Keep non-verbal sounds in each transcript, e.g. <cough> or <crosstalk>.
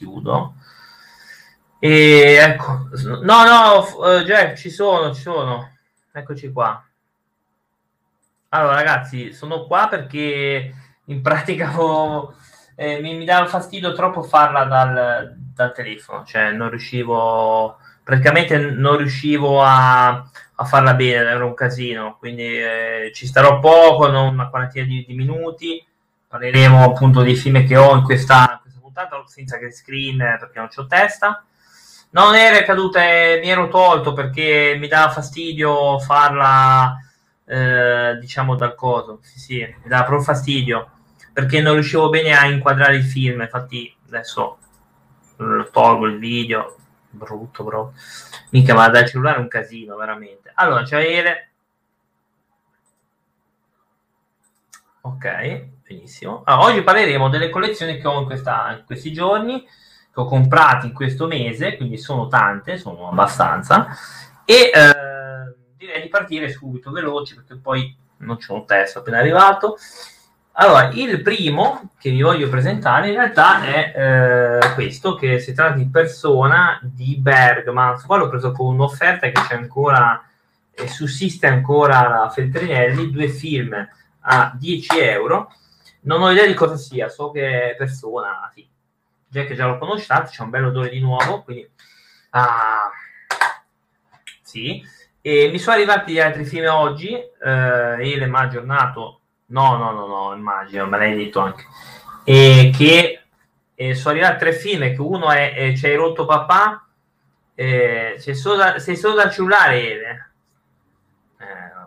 chiudo. E ecco, no, no, uh, Jeff, ci sono, ci sono. Eccoci qua. Allora, ragazzi, sono qua perché in pratica <laughs> ho, eh, mi, mi, dava fastidio troppo farla dal, dal, telefono, cioè non riuscivo, praticamente non riuscivo a, a farla bene, era un casino, quindi eh, ci starò poco, non una quarantina di, di, minuti, parleremo appunto dei film che ho in questa puntata, senza che screen perché non ho testa. Non era caduta, mi ero tolto perché mi dava fastidio farla, eh, diciamo, dal coso. Sì, sì, mi dava proprio fastidio perché non riuscivo bene a inquadrare il film. Infatti, adesso tolgo il video. Brutto, bro. Mica, ma dal cellulare è un casino, veramente. Allora, c'è Ele. Ok, benissimo. Allora, oggi parleremo delle collezioni che ho in, questa, in questi giorni che ho comprato in questo mese, quindi sono tante, sono abbastanza, e eh, direi di partire subito veloci perché poi non c'è un testo appena arrivato. Allora, il primo che vi voglio presentare in realtà è eh, questo, che si tratta di Persona di Bergman. Qua l'ho preso con un'offerta che c'è ancora, e sussiste ancora la Feltrinelli, due film a 10 euro. Non ho idea di cosa sia, so che Persona, sì, già che già lo conosciate, c'è un bel odore di nuovo, quindi ah, sì. E mi sono arrivati gli altri film oggi, eh, Ele mi ha aggiornato, no, no, no, no, immagino, me l'hai detto anche, e che eh, sono arrivati tre film, che uno è, è C'hai rotto papà, eh, sei, solo da, sei solo dal cellulare, Ele. Eh,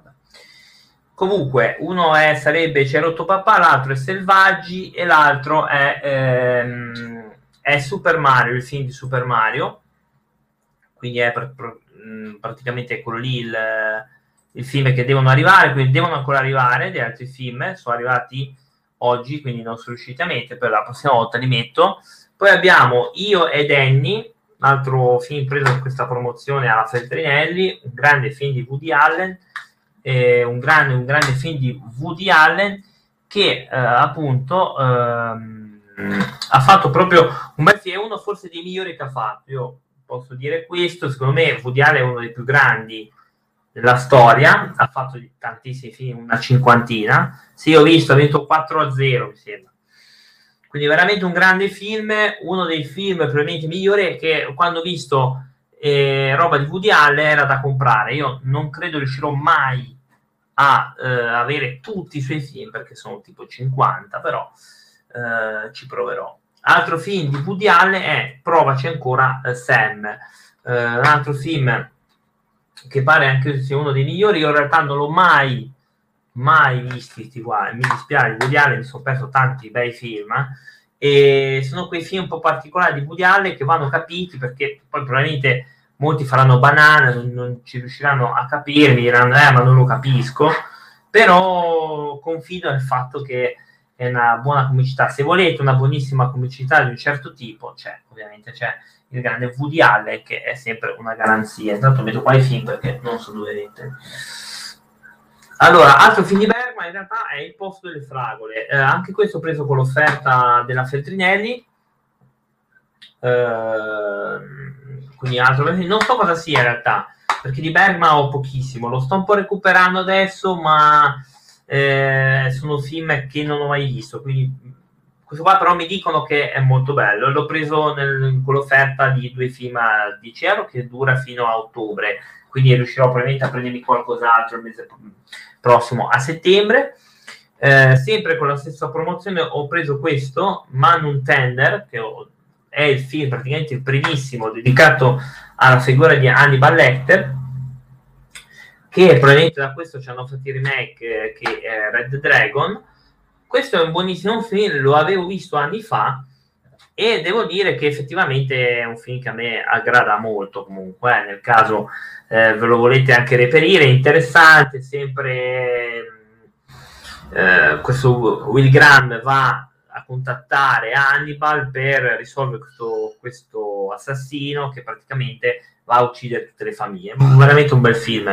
Comunque, uno è, sarebbe C'è rotto papà, l'altro è Selvaggi e l'altro è... Ehm, è Super Mario, il film di Super Mario, quindi è pr- pr- mm, praticamente quello lì il, il, film che devono arrivare, quindi devono ancora arrivare degli altri film, sono arrivati oggi, quindi non sono riusciti a mettere, per la prossima volta li metto. Poi abbiamo Io ed Annie, un altro film preso in questa promozione alla Feltrinelli, un grande film di Woody Allen, eh, un, grande, un grande film di Woody Allen che eh, appunto... Ehm, ha fatto proprio un bel film, è uno forse dei migliori che ha fatto. Io posso dire questo, secondo me Woody Allen è uno dei più grandi della storia, ha fatto tantissimi film, una cinquantina. Sì, ho visto, ha vinto 4 a 0, mi sembra. Quindi veramente un grande film, uno dei film probabilmente migliori che quando ho visto eh, roba di Woody Allen era da comprare. Io non credo riuscirò mai a eh, avere tutti i suoi film perché sono tipo 50, però eh, ci proverò. Altro film di Woody Allen è Provaci ancora eh, Sam, eh, un altro film che pare anche sia uno dei migliori. Io in realtà non l'ho mai, mai visti qua. Mi dispiace, Woody Allen mi sono perso tanti bei film. Eh. E sono quei film un po' particolari di Allen che vanno capiti perché poi probabilmente molti faranno banana, non, ci riusciranno a capire, mi diranno, eh, ma non lo capisco. Però confido nel fatto che è una buona comicità. Se volete una buonissima comicità di un certo tipo, c'è ovviamente c'è il grande Woody Allen che è sempre una garanzia. Intanto metto qua i film perché non so dove mettere. Allora, altro film di Bergman in realtà è Il posto delle fragole. Eh, anche questo preso con l'offerta della Feltrinelli. Eh, quindi altro non so cosa sia in realtà perché di Bergman ho pochissimo lo sto un po' recuperando adesso ma eh, sono film che non ho mai visto, quindi questo qua però mi dicono che è molto bello. L'ho preso nel, con l'offerta di due film a 10 euro che dura fino a ottobre, quindi riuscirò probabilmente a prendermi qualcos'altro il mese prossimo a settembre. Eh, sempre con la stessa promozione ho preso questo Man Tender, che è il film praticamente il primissimo dedicato alla figura di Hannibal Lecter che probabilmente da questo ci hanno fatto i remake eh, che è Red Dragon. Questo è un buonissimo film, lo avevo visto anni fa e devo dire che effettivamente è un film che a me aggrada molto comunque, eh, nel caso eh, ve lo volete anche reperire, interessante, sempre eh, questo Will Graham va a contattare Hannibal per risolvere questo, questo assassino che praticamente va a uccidere tutte le famiglie. Veramente un bel film.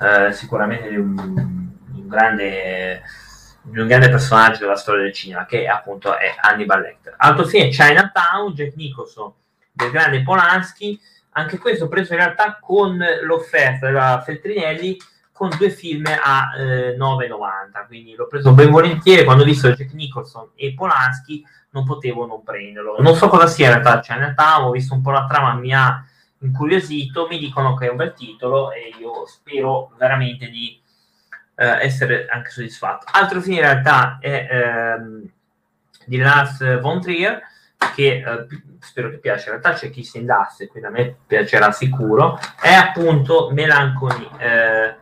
Eh, sicuramente un, un, grande, di un grande personaggio della storia del cinema, che appunto è Hannibal Lecter. Altro film è Chinatown, Jack Nicholson, del grande Polanski, anche questo preso in realtà con l'offerta della Feltrinelli con due film a eh, 9,90 quindi l'ho preso ben volentieri. Quando ho visto Jack Nicholson e Polanski non potevo non prenderlo. Non so cosa sia in realtà Chinatown ho visto un po' la trama mi ha incuriosito mi dicono che è un bel titolo e io spero veramente di eh, essere anche soddisfatto. Altro film in realtà è ehm, di Lars von Trier che eh, spero che piaccia, in realtà c'è chi si indasse, quindi a me piacerà sicuro, è appunto Melanconi, eh,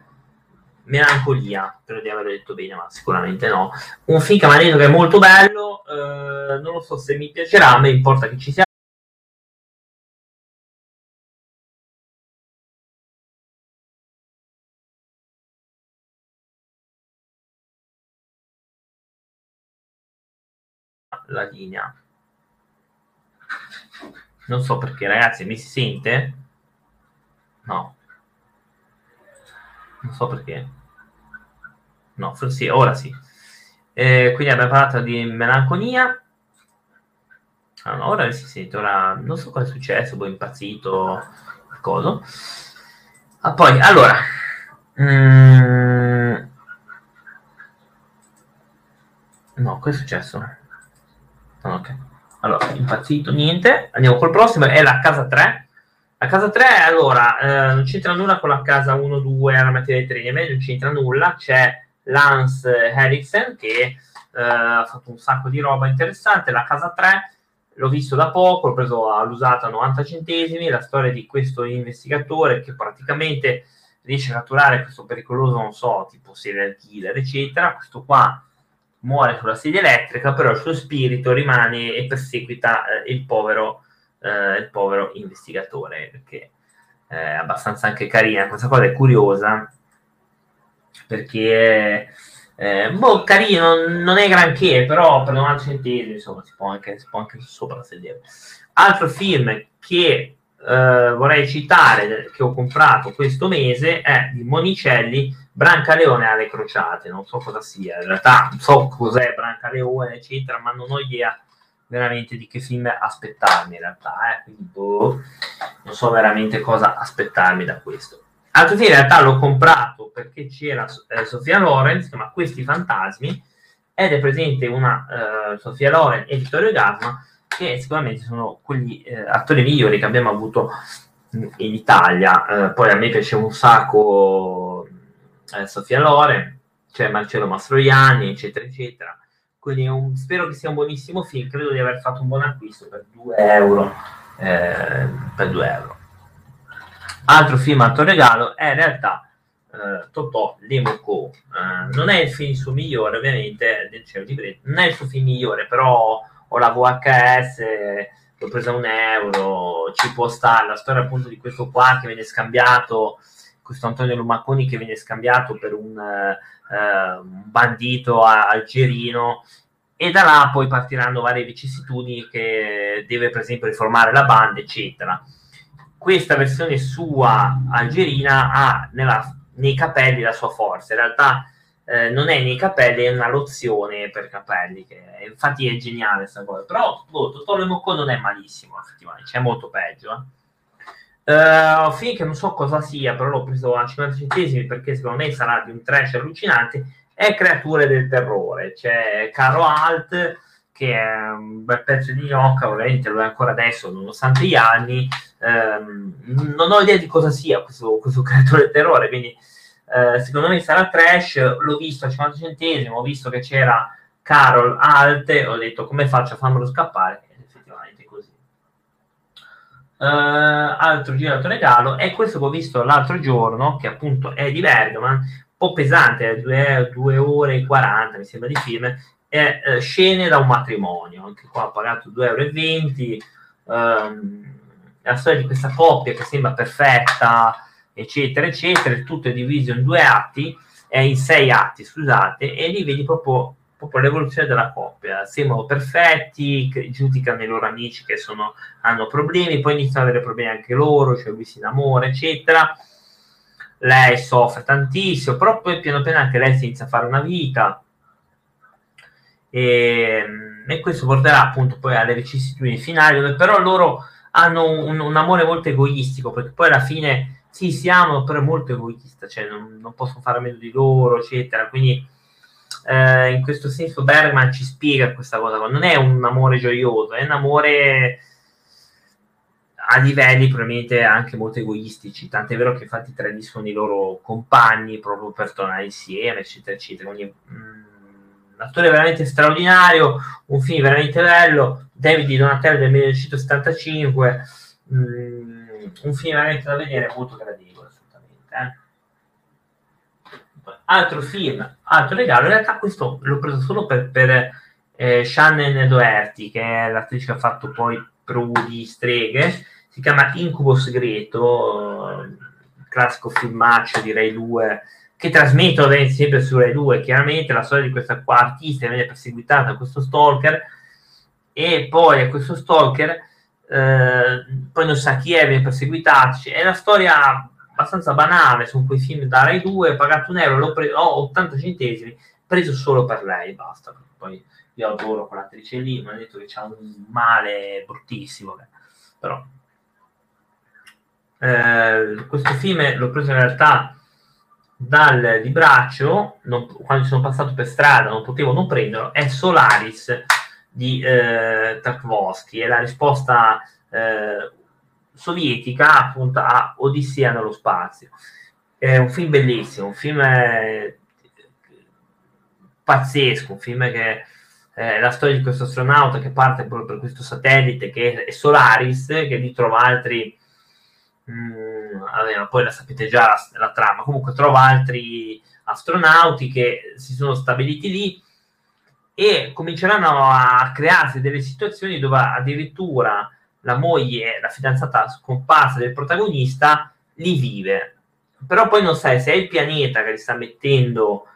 Melancolia, spero di averlo detto bene, ma sicuramente no. Un film detto che è molto bello, eh, non lo so se mi piacerà, a me importa che ci sia la linea. Non so perché, ragazzi, mi si sente? No. Non so perché. No, forse ora sì. Eh, quindi abbiamo parlato di melanconia. No, ora si sente, ora non so cosa è successo, è impazzito, cosa. Ah, poi, allora... Mm, no, cosa è successo? Ah, ok. Allora, impazzito, niente. Andiamo col prossimo, è la casa 3. La casa 3, allora, eh, non c'entra nulla con la casa 1, 2, armati dei treni, non c'entra nulla. C'è Lance Eriksen che eh, ha fatto un sacco di roba interessante. La casa 3 l'ho visto da poco, l'ho preso all'usata a 90 centesimi. La storia di questo investigatore che praticamente riesce a catturare questo pericoloso, non so, tipo serial killer, eccetera. Questo qua muore sulla sedia elettrica, però il suo spirito rimane e perseguita eh, il, povero, eh, il povero investigatore, perché è abbastanza anche carina, questa cosa è curiosa, perché eh, boh, carino, non è granché, però per 90 centesimi, insomma, si può anche, si può anche sopra sedere. Altro film che eh, vorrei citare, che ho comprato questo mese, è di Monicelli, Brancaleone alle crociate, non so cosa sia, in realtà non so cos'è Brancaleone, eccetera, ma non ho idea veramente di che film aspettarmi in realtà, eh? quindi boh, non so veramente cosa aspettarmi da questo. Altro film in realtà l'ho comprato perché c'era eh, Sofia Loren, si Questi fantasmi, ed è presente una eh, Sofia Loren e Vittorio Gasma, che sicuramente sono quegli eh, attori migliori che abbiamo avuto in, Italia. Eh, poi a me piace un sacco eh, Sofia Loren, c'è Marcello Mastroianni, eccetera, eccetera. Quindi un, spero che sia un buonissimo film. Credo di aver fatto un buon acquisto per 2 euro. Eh, per 2 euro. Altro film alto regalo è in realtà eh, Totò Lemoco. Eh, non è il film suo migliore, ovviamente. Non è il suo film migliore, però ho la VHS, l'ho presa un euro, ci può stare. La storia appunto di questo qua che viene scambiato questo Antonio Lumacconi che viene scambiato per un, uh, un bandito algerino e da là poi partiranno varie vicissitudini che deve per esempio riformare la banda eccetera. Questa versione sua algerina ha nella, nei capelli la sua forza. In realtà eh, non è nei capelli è una lozione per capelli che infatti è geniale questa cosa. Però boh, Totò Lemocco non è malissimo effettivamente c'è molto peggio eh. Uh, film che non so cosa sia, però l'ho preso a 50 centesimi perché secondo me sarà di un trash allucinante. È Creature del Terrore. C'è Caro Alt, che è un bel pezzo di gnocca, ovviamente lo è ancora adesso, nonostante gli anni. Um, non ho idea di cosa sia questo, questo Creatore del Terrore, quindi uh, secondo me sarà trash. L'ho visto a 50 centesimi, ho visto che c'era Carol Alt, ho detto come faccio a farmelo scappare altro girato regalo è questo che ho visto l'altro giorno, che appunto è di Bergman, un po' pesante, 2 ore e 40 mi sembra di film, è uh, Scene da un matrimonio, anche qua ho pagato 2,20 euro. Um, la storia di questa coppia che sembra perfetta, eccetera, eccetera, tutto è diviso in due atti, è in sei atti, scusate, e lì vedi proprio proprio l'evoluzione della coppia. Sembrano perfetti, giudicano i loro amici che sono, hanno problemi, poi iniziano ad avere problemi anche loro, cioè lui si innamora, eccetera. Lei soffre tantissimo, però poi piano piano anche lei si inizia a fare una vita. e, e, questo porterà appunto poi alle vicissitudini finali, dove però loro hanno un, un, amore molto egoistico, perché poi alla fine sì, si amano, però è molto egoista, cioè non, non possono fare a meno di loro, eccetera. Quindi eh, in questo senso Bergman ci spiega questa cosa, non è un amore gioioso, è un amore a livelli probabilmente anche molto egoistici, tant'è vero che infatti tradiscono i loro compagni proprio per tornare insieme, eccetera, eccetera. Quindi, mh, mm, un attore veramente straordinario, un film veramente bello, David di Donatello del 1975, mh, mm, un film veramente da vedere, molto gradevole, assolutamente. Eh. Altro film, altro regalo, in realtà questo l'ho preso solo per, per eh, Shannon Doherty, che è l'attrice che ha fatto poi Pro di Streghe, si chiama Incubo Segreto, il classico filmaccio di Rai 2 che trasmettono sempre su Rai 2 chiaramente. La storia di questa qua artista viene perseguitata da questo stalker. E poi questo stalker eh, poi non sa chi è, viene perseguitato. È una storia abbastanza banale sono quei film da Rai 2 pagato un euro, l'ho preso, ho 80 centesimi preso solo per lei, basta. Poi io adoro quell'attrice lì mi hanno detto che c'ha un male bruttissimo però eh, questo film l'ho preso in realtà dal di braccio, non, quando sono passato per strada non potevo non prenderlo, è Solaris di eh, Tarkovsky, è la risposta eh, sovietica appunto a Odissea nello spazio. È un film bellissimo, un film eh, pazzesco, un film che è la storia di questo astronauta che parte proprio per questo satellite che è Solaris, che lì trova altri Mm, allora, poi la sapete già la, la, trama. Comunque trova altri astronauti che si sono stabiliti lì e cominceranno a crearsi delle situazioni dove addirittura la moglie, la fidanzata scomparsa del protagonista, li vive. Però poi non sai se è il pianeta che li sta mettendo,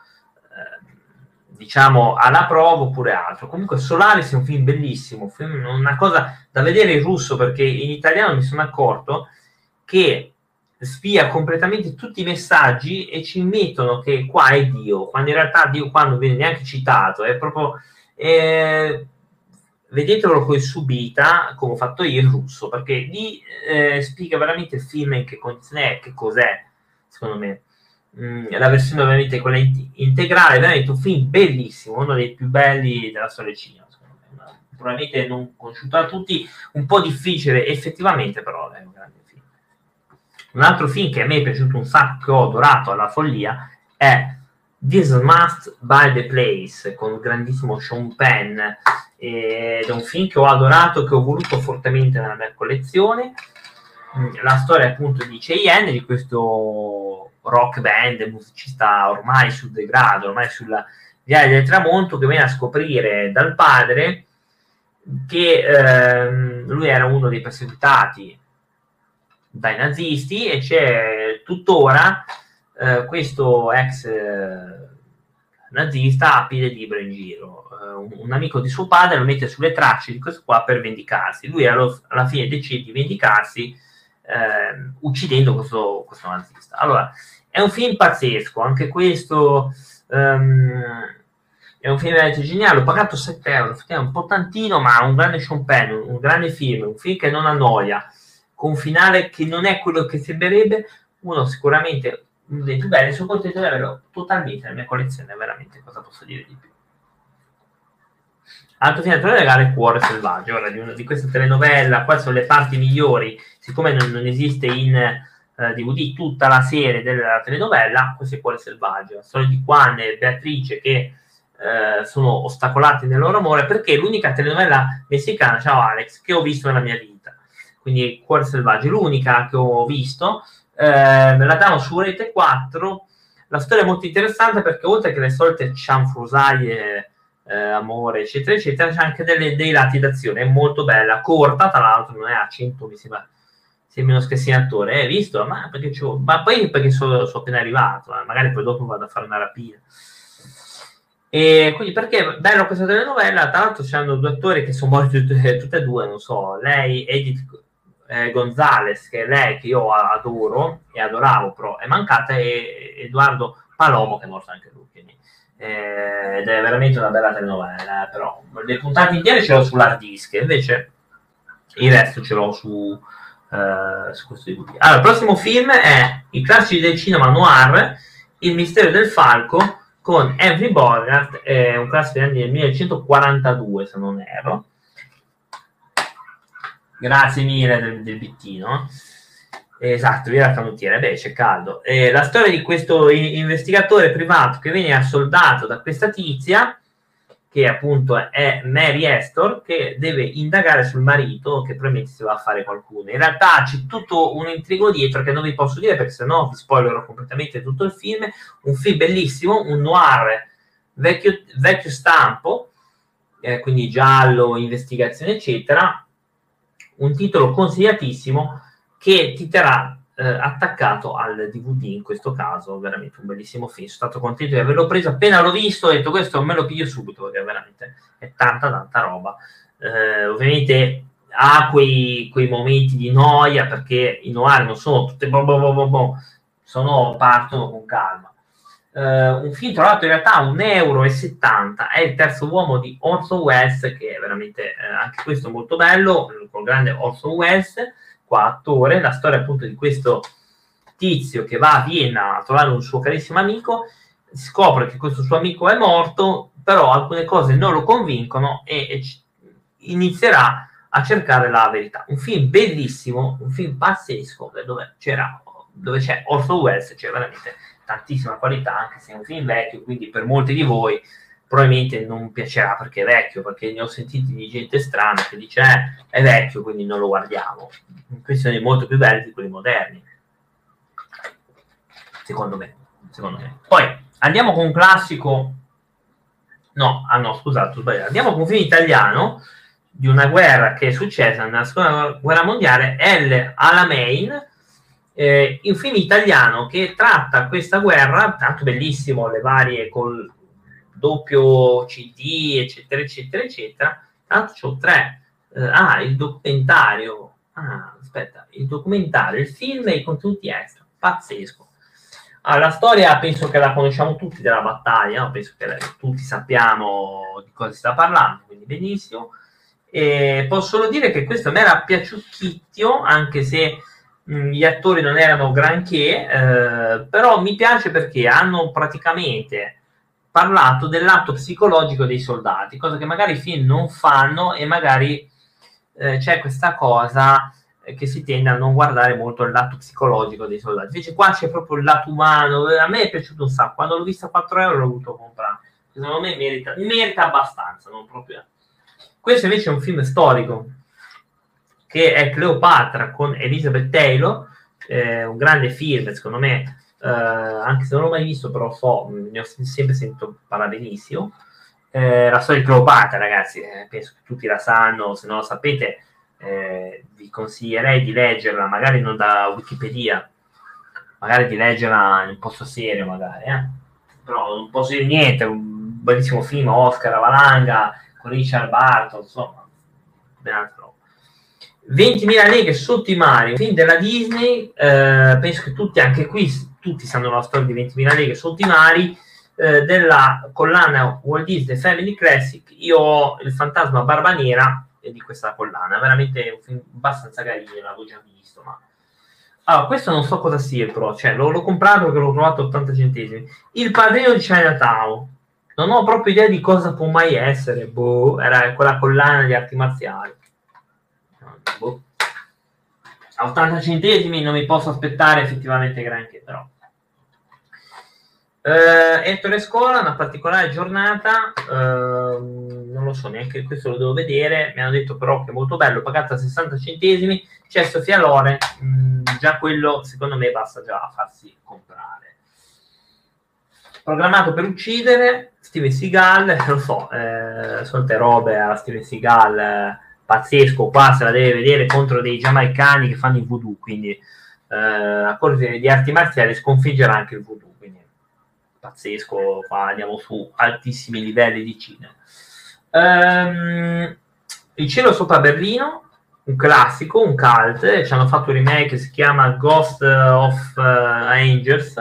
eh, diciamo, alla prova oppure altro. Comunque Solaris è un film bellissimo, film, una cosa da vedere in russo perché in italiano mi sono accorto che spia completamente tutti i messaggi e ci mettono che qua è Dio, quando in realtà Dio qua non viene neanche citato, è proprio... Eh, vedetelo con subita, come ho fatto io in russo, perché lì eh, spiega veramente il film in che condizione è, che cos'è, secondo me. Mm, la versione ovviamente quella in- integrale, veramente un film bellissimo, uno dei più belli della storia cinema, Probabilmente non conosciuto da tutti, un po' difficile effettivamente, però è un grande un altro film che a me è piaciuto un sacco, ho adorato alla follia, è This Must by the Place con il grandissimo Sean Penn. Ed è un film che ho adorato, che ho voluto fortemente nella mia collezione. Mm, la storia appunto di Cheyenne, di questo rock band, musicista ormai sul degrado, ormai sulla via del tramonto, che viene a scoprire dal padre che ehm, lui era uno dei perseguitati dai nazisti e c'è tuttora eh, questo ex eh, nazista a piede libero in giro. Eh, un, un, amico di suo padre lo mette sulle tracce di questo qua per vendicarsi. Lui allo, alla fine decide di vendicarsi ehm, uccidendo questo, questo, nazista. Allora, è un film pazzesco, anche questo... Um, è un film veramente geniale, ho pagato 7 euro, è un po' tantino, ma un grande Penn, un, un grande film, un film che non annoia, con un finale che non è quello che sembrerebbe, uno sicuramente dei più belli, sono contento di averlo totalmente nella mia collezione, veramente cosa posso dire di più. Altro film da regalo Cuore Selvaggio, ora di, una, di questa telenovela, qua sono le parti migliori, siccome non, non esiste in eh, DVD tutta la serie della telenovela, questo è Cuore Selvaggio, la storia di Juan e Beatrice che uh, sono ostacolati nel loro amore, perché è l'unica telenovela messicana, ciao Alex, che ho visto nella mia vita quindi Cuore Selvaggio, l'unica che ho visto, eh, la danno su Rete 4. La storia è molto interessante perché oltre che le solite cianfrusaglie, eh, amore, eccetera, eccetera, c'è anche delle, dei lati d'azione, è molto bella, corta, tra l'altro non è a 100, mi sembra, se meno attore, hai visto? Ma, perché ma poi perché sono, sono appena arrivato, eh, magari poi dopo vado a fare una rapina. E quindi perché bello questa telenovela? Tra l'altro c'hanno due attori che sono morti tutte e due, non so, lei, Edith eh, Gonzales, che è lei che io adoro e adoravo, però è mancata, e Edoardo Palomo, che è morto anche lui. Quindi, eh, ed è veramente una bella telenovela, eh, però le puntate intere ce l'ho sull'hard disk, invece il resto ce l'ho su, eh, su questo DVD. Allora, il prossimo film è I classici del cinema noir, Il mistero del falco, con Henry Bogart, è un classico del 1942, se non erro. Grazie mille del, del bittino. Esatto, via la canottiera, beh c'è caldo. Eh, la storia di questo investigatore privato che viene assoldato da questa tizia, che appunto è Mary Astor, che deve indagare sul marito che probabilmente si va a fare qualcuno. In realtà c'è tutto un intrigo dietro che non vi posso dire perché sennò vi spoilerò completamente tutto il film. Un film bellissimo, un noir vecchio, vecchio stampo, eh, quindi giallo, investigazione eccetera. Un titolo consigliatissimo che ti terrà eh, attaccato al DVD in questo caso, veramente un bellissimo film. Sono stato contento di averlo preso. Appena l'ho visto, ho detto questo me lo piglio subito perché veramente è tanta, tanta roba. Eh, ovviamente ha quei, quei, momenti di noia perché i noir non sono tutte sono, partono con calma. Uh, un film trovato in realtà a 1,70 euro è il terzo uomo di Orson Welles che è veramente eh, anche questo molto bello col grande Orson Welles qua attore, la storia appunto di questo tizio che va a Vienna a trovare un suo carissimo amico, scopre che questo suo amico è morto, però alcune cose non lo convincono e, e inizierà a cercare la verità. Un film bellissimo, un film pazzesco, dove, c'era, dove c'è Orson Welles, c'è veramente tantissima qualità, anche se è un film vecchio, quindi per molti di voi probabilmente non piacerà perché è vecchio, perché ne ho sentiti di gente strana che dice eh, è vecchio, quindi non lo guardiamo. Questi sono molto più belli di quelli moderni. Secondo me. Secondo me. Poi andiamo con un classico. No, ah no, scusate, sbagliato. Andiamo con un film italiano di una guerra che è successa nella seconda guerra mondiale, L. Alamein, eh, un film italiano che tratta questa guerra, tanto bellissimo, le varie col doppio CD, eccetera, eccetera, eccetera. Tanto c'ho tre. Eh, ah, il documentario. Ah, aspetta, il documentario, il film e i contenuti extra. Pazzesco. Ah, la storia penso che la conosciamo tutti della battaglia, no? penso che tutti sappiamo di cosa si sta parlando, quindi benissimo. E posso solo dire che questo mi era piaciuto, anche se gli attori non erano granché, eh, però mi piace perché hanno praticamente parlato del lato psicologico dei soldati, cosa che magari i film non fanno e magari eh, c'è questa cosa eh, che si tende a non guardare molto il lato psicologico dei soldati. Invece qua c'è proprio il lato umano, a me è piaciuto un sacco, quando l'ho vista a 4 euro l'ho voluto comprare, secondo me merita, merita abbastanza, non proprio... Questo invece è un film storico, che è Cleopatra con Elizabeth Taylor, eh, un grande film, secondo me, eh, anche se non l'ho mai visto, però so, ne ho sempre sentito parlare benissimo. Eh, la storia di Cleopatra, ragazzi, eh, penso che tutti la sanno, se non lo sapete, eh, vi consiglierei di leggerla, magari non da Wikipedia, magari di leggerla in un posto serio, magari, eh. però non posso dire niente, un bellissimo film, Oscar Avalanga, con Richard Barton, insomma, ben altro. 20.000 leghe sotto i mari, un film della Disney, eh, penso che tutti, anche qui, tutti sanno la storia di 20.000 leghe sotto i mari, eh, della collana Walt Disney Family Classic, io ho il fantasma Barba Nera di questa collana, veramente un film abbastanza carino, l'avevo già visto, ma... Allora, questo non so cosa sia però, cioè l'ho, l'ho comprato perché l'ho trovato a 80 centesimi. Il padrino di Chinatown, non ho proprio idea di cosa può mai essere, boh, era quella collana di arti marziali boh. a 80 centesimi non mi posso aspettare effettivamente granché però eh, Ettore Scuola, una particolare giornata, eh, non lo so neanche questo lo devo vedere, mi hanno detto però che è molto bello, pagata 60 centesimi, c'è Sofia Lore, mh, mm, già quello secondo me basta già a farsi comprare. Programmato per uccidere, Steven Seagal, <laughs> lo so, eh, solte robe a Steven Seagal, eh, pazzesco, qua se la deve vedere contro dei giamaicani che fanno il voodoo, quindi eh, a corte di arti marziali sconfiggerà anche il voodoo, quindi pazzesco, qua andiamo su altissimi livelli di cinema. Um, il cielo sopra Berlino, un classico, un cult, ci hanno fatto un remake che si chiama Ghost of uh, Angels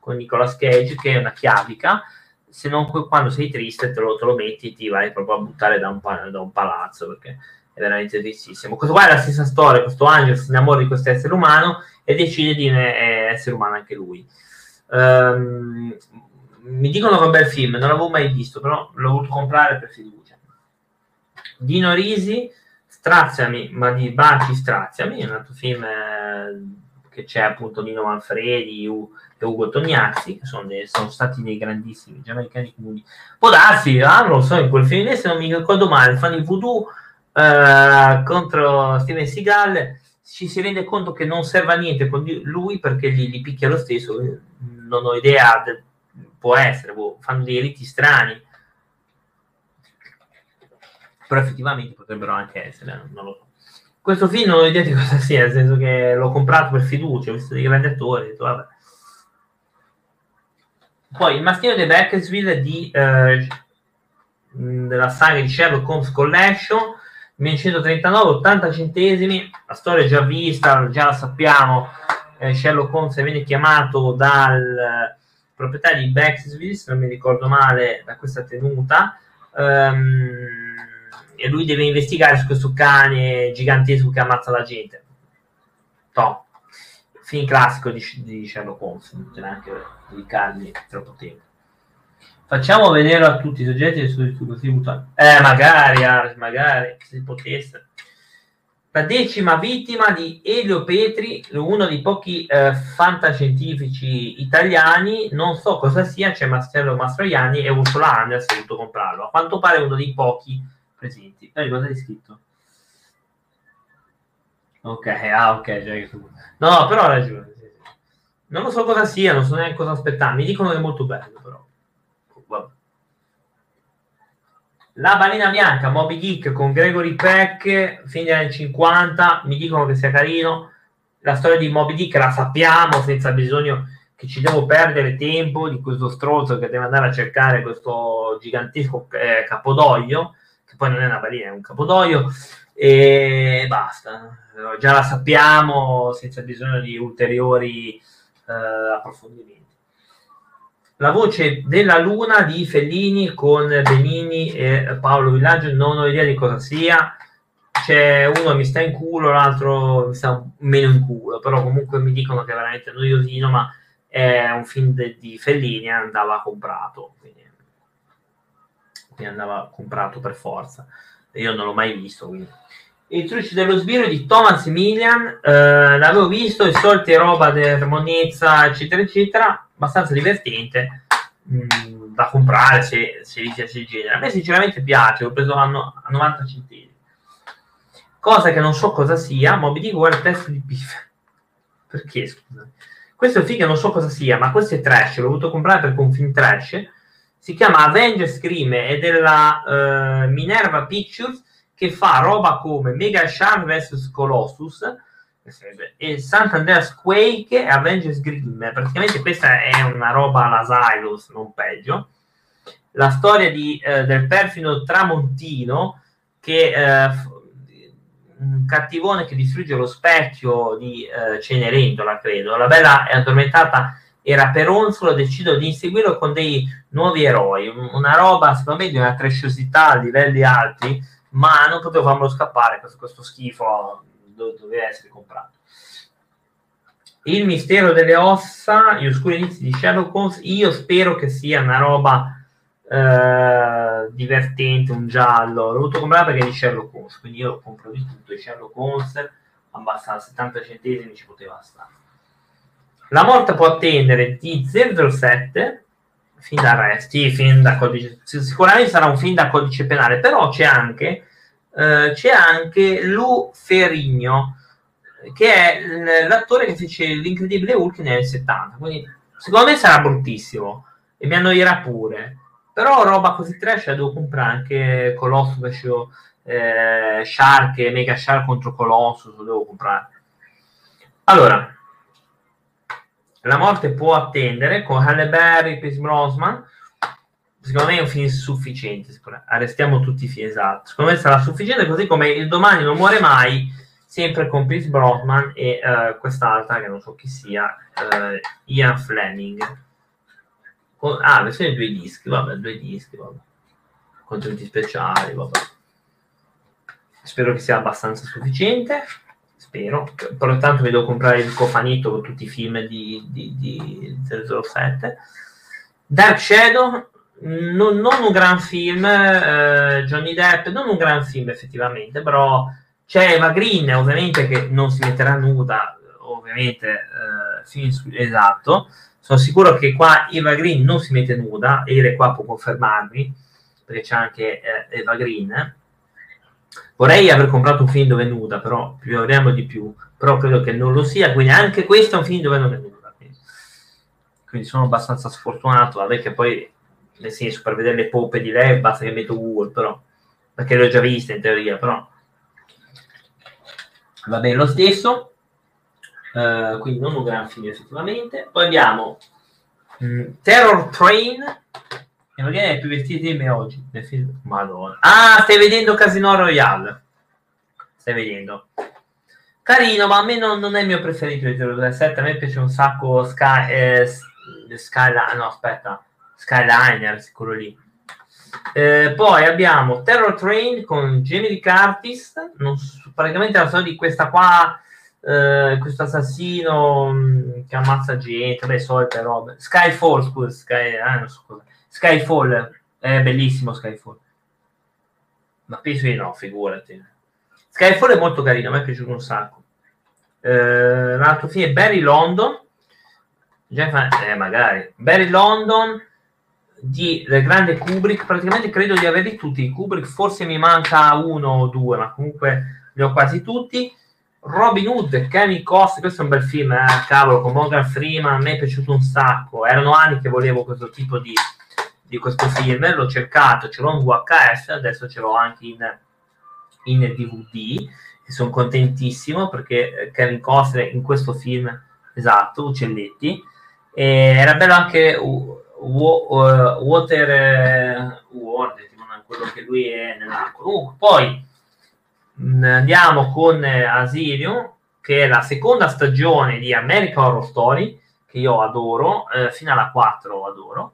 con Nicolas Cage, che è una chiavica, se non quando sei triste te lo, te lo metti ti vai proprio a buttare da un, da un palazzo perché è veramente tristissimo. Questo qua è la stessa storia, questo angelo si innamora di questo essere umano e decide di essere umano anche lui. Um, mi dicono che è un bel film, non l'avevo mai visto, però l'ho voluto comprare per fiducia. Dino Risi, Straziami, ma di Baci Straziami, è un altro film eh, che c'è appunto Nino Manfredi U, e Ugo Tognazzi, che sono, dei, sono, stati dei grandissimi giamaicani comuni. Può darsi, ah, non lo so, in quel film se non mi ricordo male, fanno il voodoo eh, contro Steven Seagal, ci si rende conto che non serve a niente con lui perché gli, gli picchia lo stesso, non ho idea, de, può essere, boh, fanno dei riti strani, però effettivamente potrebbero anche essere, non lo so. Questo film non ho idea di cosa sia, nel senso che l'ho comprato per fiducia, ho visto dei grandi attori, ho detto vabbè. Poi il mastino di Beckersville di, eh, della saga di Sherlock Holmes Collection 1139, 80 centesimi, la storia è già vista, già la sappiamo, eh, Sherlock Holmes viene chiamato dal proprietario di Bexville, se non mi ricordo male, da questa tenuta, um, e lui deve investigare su questo cane gigantesco che ammazza la gente. Top. Film classico di, di Sherlock Holmes, non c'è neanche dedicargli troppo tempo. Facciamo vedere a tutti i soggetti su così Eh, magari, magari, se potesse. La decima vittima di Elio Petri, uno dei pochi eh, fantascientifici italiani, non so cosa sia, c'è Marcello Mastroianni e Ursula Anders ha voluto comprarlo. A quanto pare uno dei pochi presenti. Eh, cosa hai scritto? Ok, ah, ok. Cioè, no, però ha ragione. Non lo so cosa sia, non so neanche cosa aspettare. Mi dicono che è molto bello, però. La balena bianca, Moby Dick con Gregory Peck, fine anni 50, mi dicono che sia carino. La storia di Moby Dick la sappiamo senza bisogno che ci devo perdere tempo di questo strozzo che deve andare a cercare questo gigantesco eh, capodoglio, che poi non è una balena, è un capodoglio, e basta. Già la sappiamo senza bisogno di ulteriori eh, approfondimenti la voce della luna di Fellini con Benini e Paolo Villaggio, non ho idea di cosa sia. C'è uno mi sta in culo, l'altro mi sta meno in culo, però comunque mi dicono che è veramente noiosino, ma è un film de- di Fellini, andava comprato, quindi, quindi andava comprato per forza. Io non l'ho mai visto, quindi. I trucci dello sbirro di Thomas Emilian, eh, l'avevo visto, i soliti roba della monnezza, eccetera, eccetera abbastanza divertente mh, mm, da comprare se, se vi piace il genere. A me sinceramente piace, l'ho preso a, no, a 90 centesimi. Cosa che non so cosa sia, Moby Dick guarda il testo di Piff. <laughs> Perché, scusa? Questo è un film che non so cosa sia, ma questo è trash, l'ho voluto comprare è un film trash. Si chiama Avengers Scream, è della uh, Minerva Pictures, che fa roba come Mega Shark vs Colossus, e Sant'Andreas Quake e Avengers Grimm. Praticamente questa è una roba alla Xylus, non peggio. La storia di, eh, del perfido Tramontino che eh, un cattivone che distrugge lo specchio di eh, Cenerentola, credo. La bella è addormentata era Peronzolo, decido di inseguirlo con dei nuovi eroi. Una roba, secondo me, di una trasciosità a livelli alti, ma non potevo farmelo scappare questo, questo schifo doveva essere comprato. Il mistero delle ossa, gli oscuri inizi di Sherlock Holmes, io spero che sia una roba eh, divertente, un giallo. L'ho voluto comprare perché è di Sherlock Holmes, quindi io compro di tutto. Di Sherlock Holmes, abbastanza 70 centesimi ci poteva stare. La morte può attendere di 007, fin da arresti, fin da codice, sicuramente sarà un film da codice penale, però c'è anche eh, c'è anche Lou Ferrigno, che è l'attore che fece l'incredibile Hulk nel 70. Quindi, secondo me sarà bruttissimo e mi annoierà pure. Però roba così trash la devo comprare anche Colossus eh, Shark e Mega Shark contro Colossus, lo devo comprare. Allora, la morte può attendere con Halle Berry, Pierce Brosnan secondo me è un film sufficiente. Arrestiamo tutti i film esatto. Secondo me sarà sufficiente, così come il domani non muore mai, sempre con Chris Brosman e uh, quest'altra che non so chi sia, uh, Ian Fleming. Ah, versione due dischi, vabbè, due dischi, vabbè. Contenuti speciali, vabbè. Spero che sia abbastanza sufficiente. Spero. Però intanto mi devo comprare il cofanito con tutti i film di, di, di 007. Dark Shadow, non, non un gran film, eh, Johnny Depp, non un gran film effettivamente, però c'è Eva Green, ovviamente, che non si metterà nuda, ovviamente, eh, film su, esatto. Sono sicuro che qua Eva Green non si mette nuda, e Ire qua può confermarmi, perché c'è anche eh, Eva Green. Vorrei aver comprato un film dove è nuda, però più di più, però credo che non lo sia, quindi anche questo è un film dove non è nuda. Quindi, quindi sono abbastanza sfortunato, vabbè che poi, nel senso, per vedere le poppe di lei basta che metto Google, però, perché le ho già viste in teoria, però va bene lo stesso. Uh, quindi non un gran film effettivamente. Poi abbiamo mh, Terror Train, e non viene più vestiti di me oggi. Nel film. Madonna. Ah, stai vedendo Casino Royale. Stai vedendo. Carino, ma a me non, non è il mio preferito di 007. A me piace un sacco Sky, eh, Skyline. No, aspetta. Skyliner, sicuro lì. Eh, poi abbiamo Terror Train con Jamie Lee Curtis. Non, praticamente la storia di questa qua. Uh, questo assassino mh, che ammazza gente, le solite robe. Skyfall, scusa, Sky, eh, so. Skyfall, è bellissimo Skyfall. Ma penso di no, figurati. Skyfall è molto carino, a me è piaciuto un sacco. L'altro film è Barry London. Eh, magari. Barry London di, del grande Kubrick, praticamente credo di averli tutti. Kubrick forse mi manca uno o due, ma comunque li ho quasi tutti. Robin Hood, Kevin Costner, questo è un bel film, eh, cavolo, con Morgan Freeman, a me è piaciuto un sacco. Erano anni che volevo questo tipo di, di questo film, l'ho cercato, ce l'ho in VHS, adesso ce l'ho anche in, in DVD e sono contentissimo perché Kevin Costner in questo film, esatto, Uccelletti, e era bello anche uh, Water uh, World, quello che lui è nell'acqua. Uh, poi andiamo con Asirium, che è la seconda stagione di American Horror Story, che io adoro, eh, fino alla 4 adoro.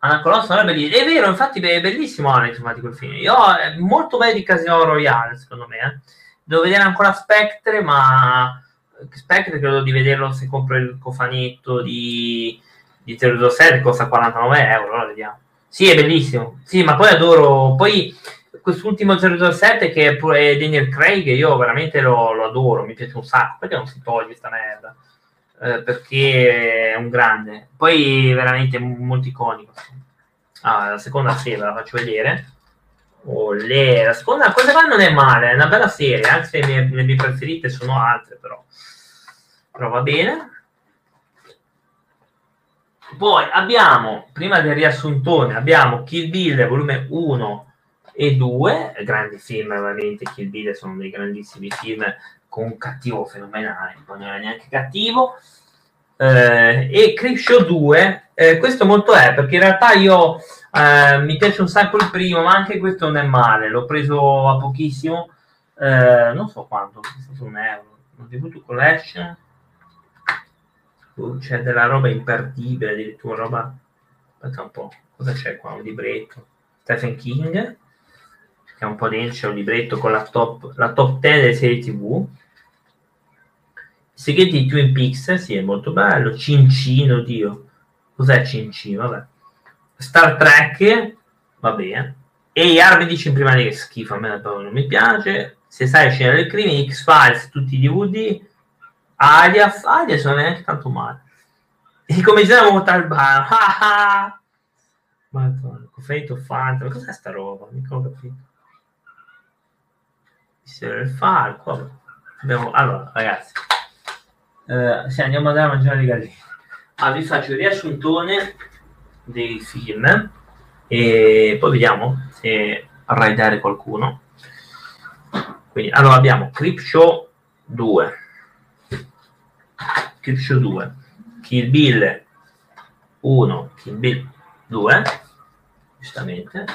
Anna Colossus è vero, infatti è bellissimo Alex infatti quel film. Io è molto bello di Casino Royale, secondo me. Eh. Devo vedere ancora Spectre, ma Spectre credo di vederlo se compro il cofanetto di, di 007, costa 49 euro, allora vediamo. Sì, è bellissimo. Sì, ma poi adoro. Poi quest'ultimo 007 che è pure Daniel Craig, io veramente lo, lo adoro, mi piace un sacco. Perché non si toglie questa merda? Eh, perché è un grande. Poi veramente molto iconico. Ah, la seconda serie la faccio vedere. Olè, la seconda cosa qua non è male, è una bella serie, anche se le mie, le mie preferite sono altre, però. però va bene. Poi abbiamo, prima del riassuntone, abbiamo Kill Bill volume 1 e 2, grandi film, veramente Kill Bill sono dei grandissimi film con un cattivo fenomenale, poi non era neanche cattivo. Eh, e Creepshow 2, eh, questo molto è perché in realtà io eh, mi piace un sacco il primo, ma anche questo non è male. L'ho preso a pochissimo, eh, non so quanto, è stato un euro. Un debut collection, uh, c'è della roba imperdibile, addirittura roba. Aspetta un po', cosa c'è qua? Un libretto. Stephen King, che è un po' dentro, c'è un libretto con la top, la top 10 delle serie TV i segreti di Twin Peaks, sì, è molto bello. Cincino, Dio. Cos'è Cincino? Vabbè. Star Trek, va bene. E gli armi dice in prima che schifo, a me non mi piace. Se sai scena del crimine, X-Files, tutti i DVD. Alias, Alias non è neanche tanto male. E dicevamo con Talban, <laughs> ah ah! Madonna, Confetto Fanta, ma cos'è sta roba? Mica ho capito. Il falco, Abbiamo... Allora, ragazzi, eh, sì, andiamo ad andare a mangiare le galline. Ah, vi faccio il riassuntone dei film e poi vediamo se raidare qualcuno. Quindi, allora abbiamo Creepshow 2, Creepshow 2, Kill Bill 1, Kill Bill 2, giustamente,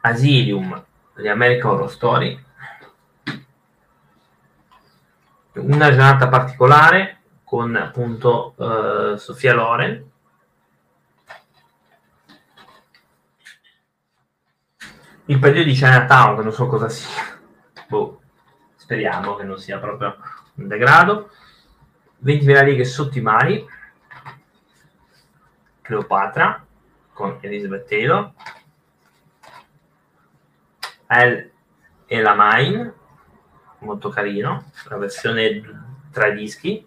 Asilium di American Horror Story, una giornata particolare con appunto eh, Sofia Loren, il periodo di Chinatown, che non so cosa sia, boh, speriamo che non sia proprio un degrado. 20.000 righe sotto i mari. Cleopatra con Elizabeth Taylor. El e la Mine, molto carino, la versione tra dischi.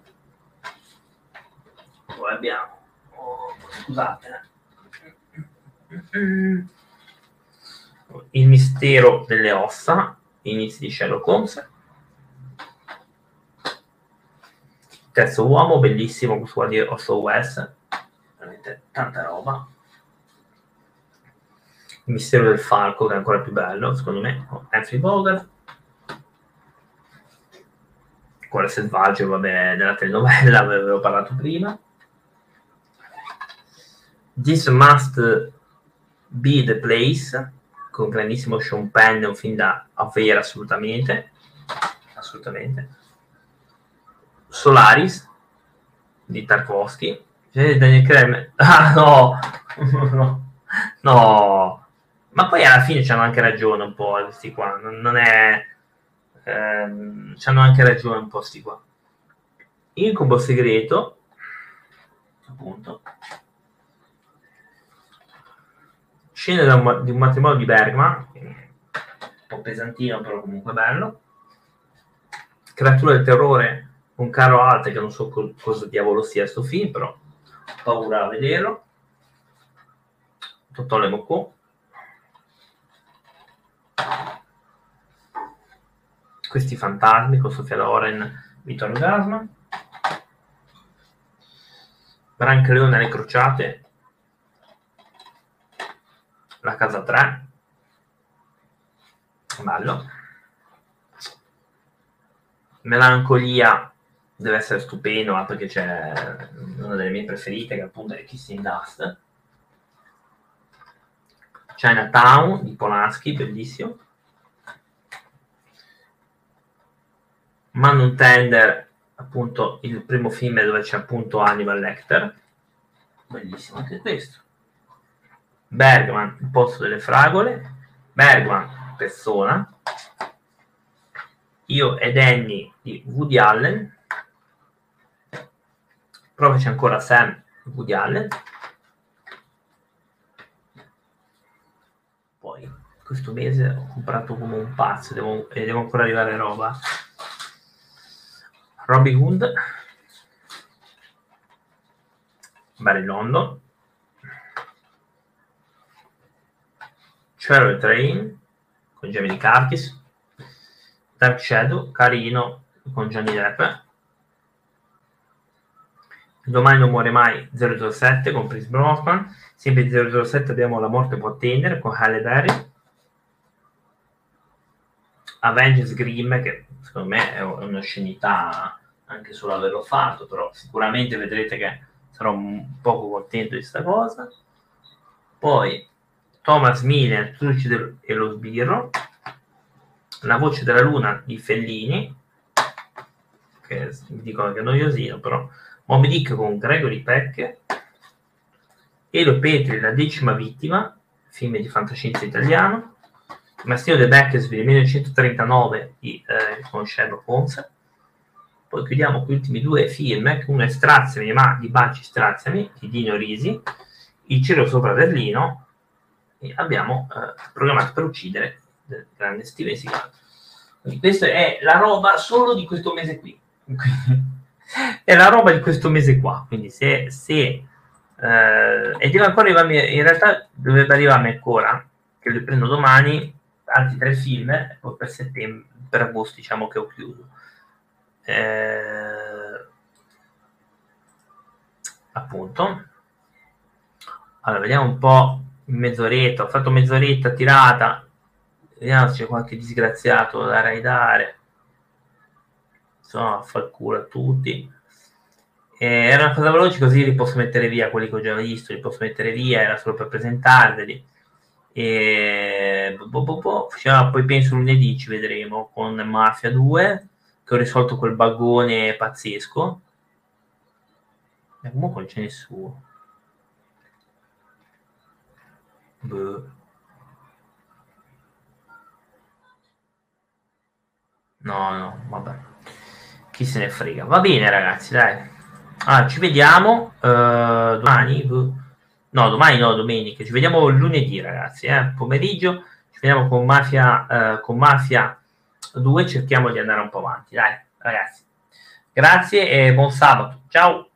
Poi abbiamo, oh, scusate, il mistero delle ossa, inizi di Sherlock Holmes. Terzo uomo, bellissimo, su di Osso West, veramente tanta roba. Il mistero del falco, che è ancora più bello, secondo me, Anthony Bogart. Cuore selvaggio, vabbè, della telenovela, ve <laughs> avevo parlato prima. This Must Be the Place, con grandissimo Sean Penn, un film da avere assolutamente. Assolutamente. Solaris, di Tarkovsky. Daniel Craig. <laughs> Ah, no! no! <laughs> no! Ma poi alla fine c'hanno anche ragione un po' questi qua, non, non è... Ehm, c'hanno anche ragione un po' questi qua. Incubo segreto, appunto. Scena di un matrimonio di Bergman, un po' pesantino però comunque bello. Creatura del terrore con Caro Alte, che non so co- cosa diavolo sia sto film, però ho paura a vederlo. Totò Le Mocco. questi fantasmi con Sofia Loren, Vittorio Gasman, Brancaleone alle crociate, La casa 3, bello, Melancolia deve essere stupendo, ma perché c'è una delle mie preferite che appunto è Kissing Dust, Chinatown di Polanski, bellissimo, Man on Tender, appunto il primo film dove c'è appunto Hannibal Lecter, bellissimo anche questo. Bergman, il posto delle fragole, Bergman, persona, io ed Annie di Woody Allen, c'è ancora Sam Woody Allen, poi questo mese ho comprato come un pazzo devo, e devo ancora arrivare roba. Robin Hood, Barry London, Cherry Train con Jamie Curtis, Dark Shadow, carino con Johnny Depp, Domani non muore mai 007 con Chris Brosnan, sempre 007 abbiamo La morte può attendere con Halle Berry, Avengers Grimm che secondo me è un'oscenità anche solo averlo fatto, però sicuramente vedrete che sarò un poco contento di questa cosa. Poi Thomas Miller, Trucide e lo sbirro, La voce della luna di Fellini, che mi dicono che è noiosino, però Moby Dick con Gregory Peck, Elo Petri, La decima vittima, film di fantascienza italiano, Mastino de Beckersville 1939 di, eh, con Sherlock Holmes, poi chiudiamo con gli ultimi due film, uno è Straziami, ma di Baci Straziami, di Dino Risi, Il cielo sopra Berlino, e abbiamo eh, programmato per uccidere del grande Steven Seagal. Quindi questa è la roba solo di questo mese qui. <laughs> è la roba di questo mese qua. Quindi se... se eh, e deve ancora arrivarmi, in realtà dovrebbe arrivarmi ancora, che li prendo domani, altri tre film, poi per settembre, per agosto diciamo che ho chiuso eh, appunto allora vediamo un po' mezz'oretta ho fatto mezz'oretta tirata vediamo se c'è qualche disgraziato da raidare so, fa il culo a tutti. E era una cosa veloce così li posso mettere via quelli che ho già visto, li posso mettere via, era solo per presentarveli. E boh, boh, boh. Cioè, poi penso lunedì ci vedremo con Mafia 2, che ho risolto quel bagone pazzesco. E comunque non c'è nessuno. Boh. No, no, vabbè. Chi se ne frega. Va bene, ragazzi, dai. Ah, ci vediamo uh, domani. No, domani no, domenica. Ci vediamo lunedì, ragazzi, eh, pomeriggio. Ci vediamo con Mafia, uh, con Mafia 2. Cerchiamo di andare un po' avanti, dai, ragazzi. Grazie e buon sabato. Ciao.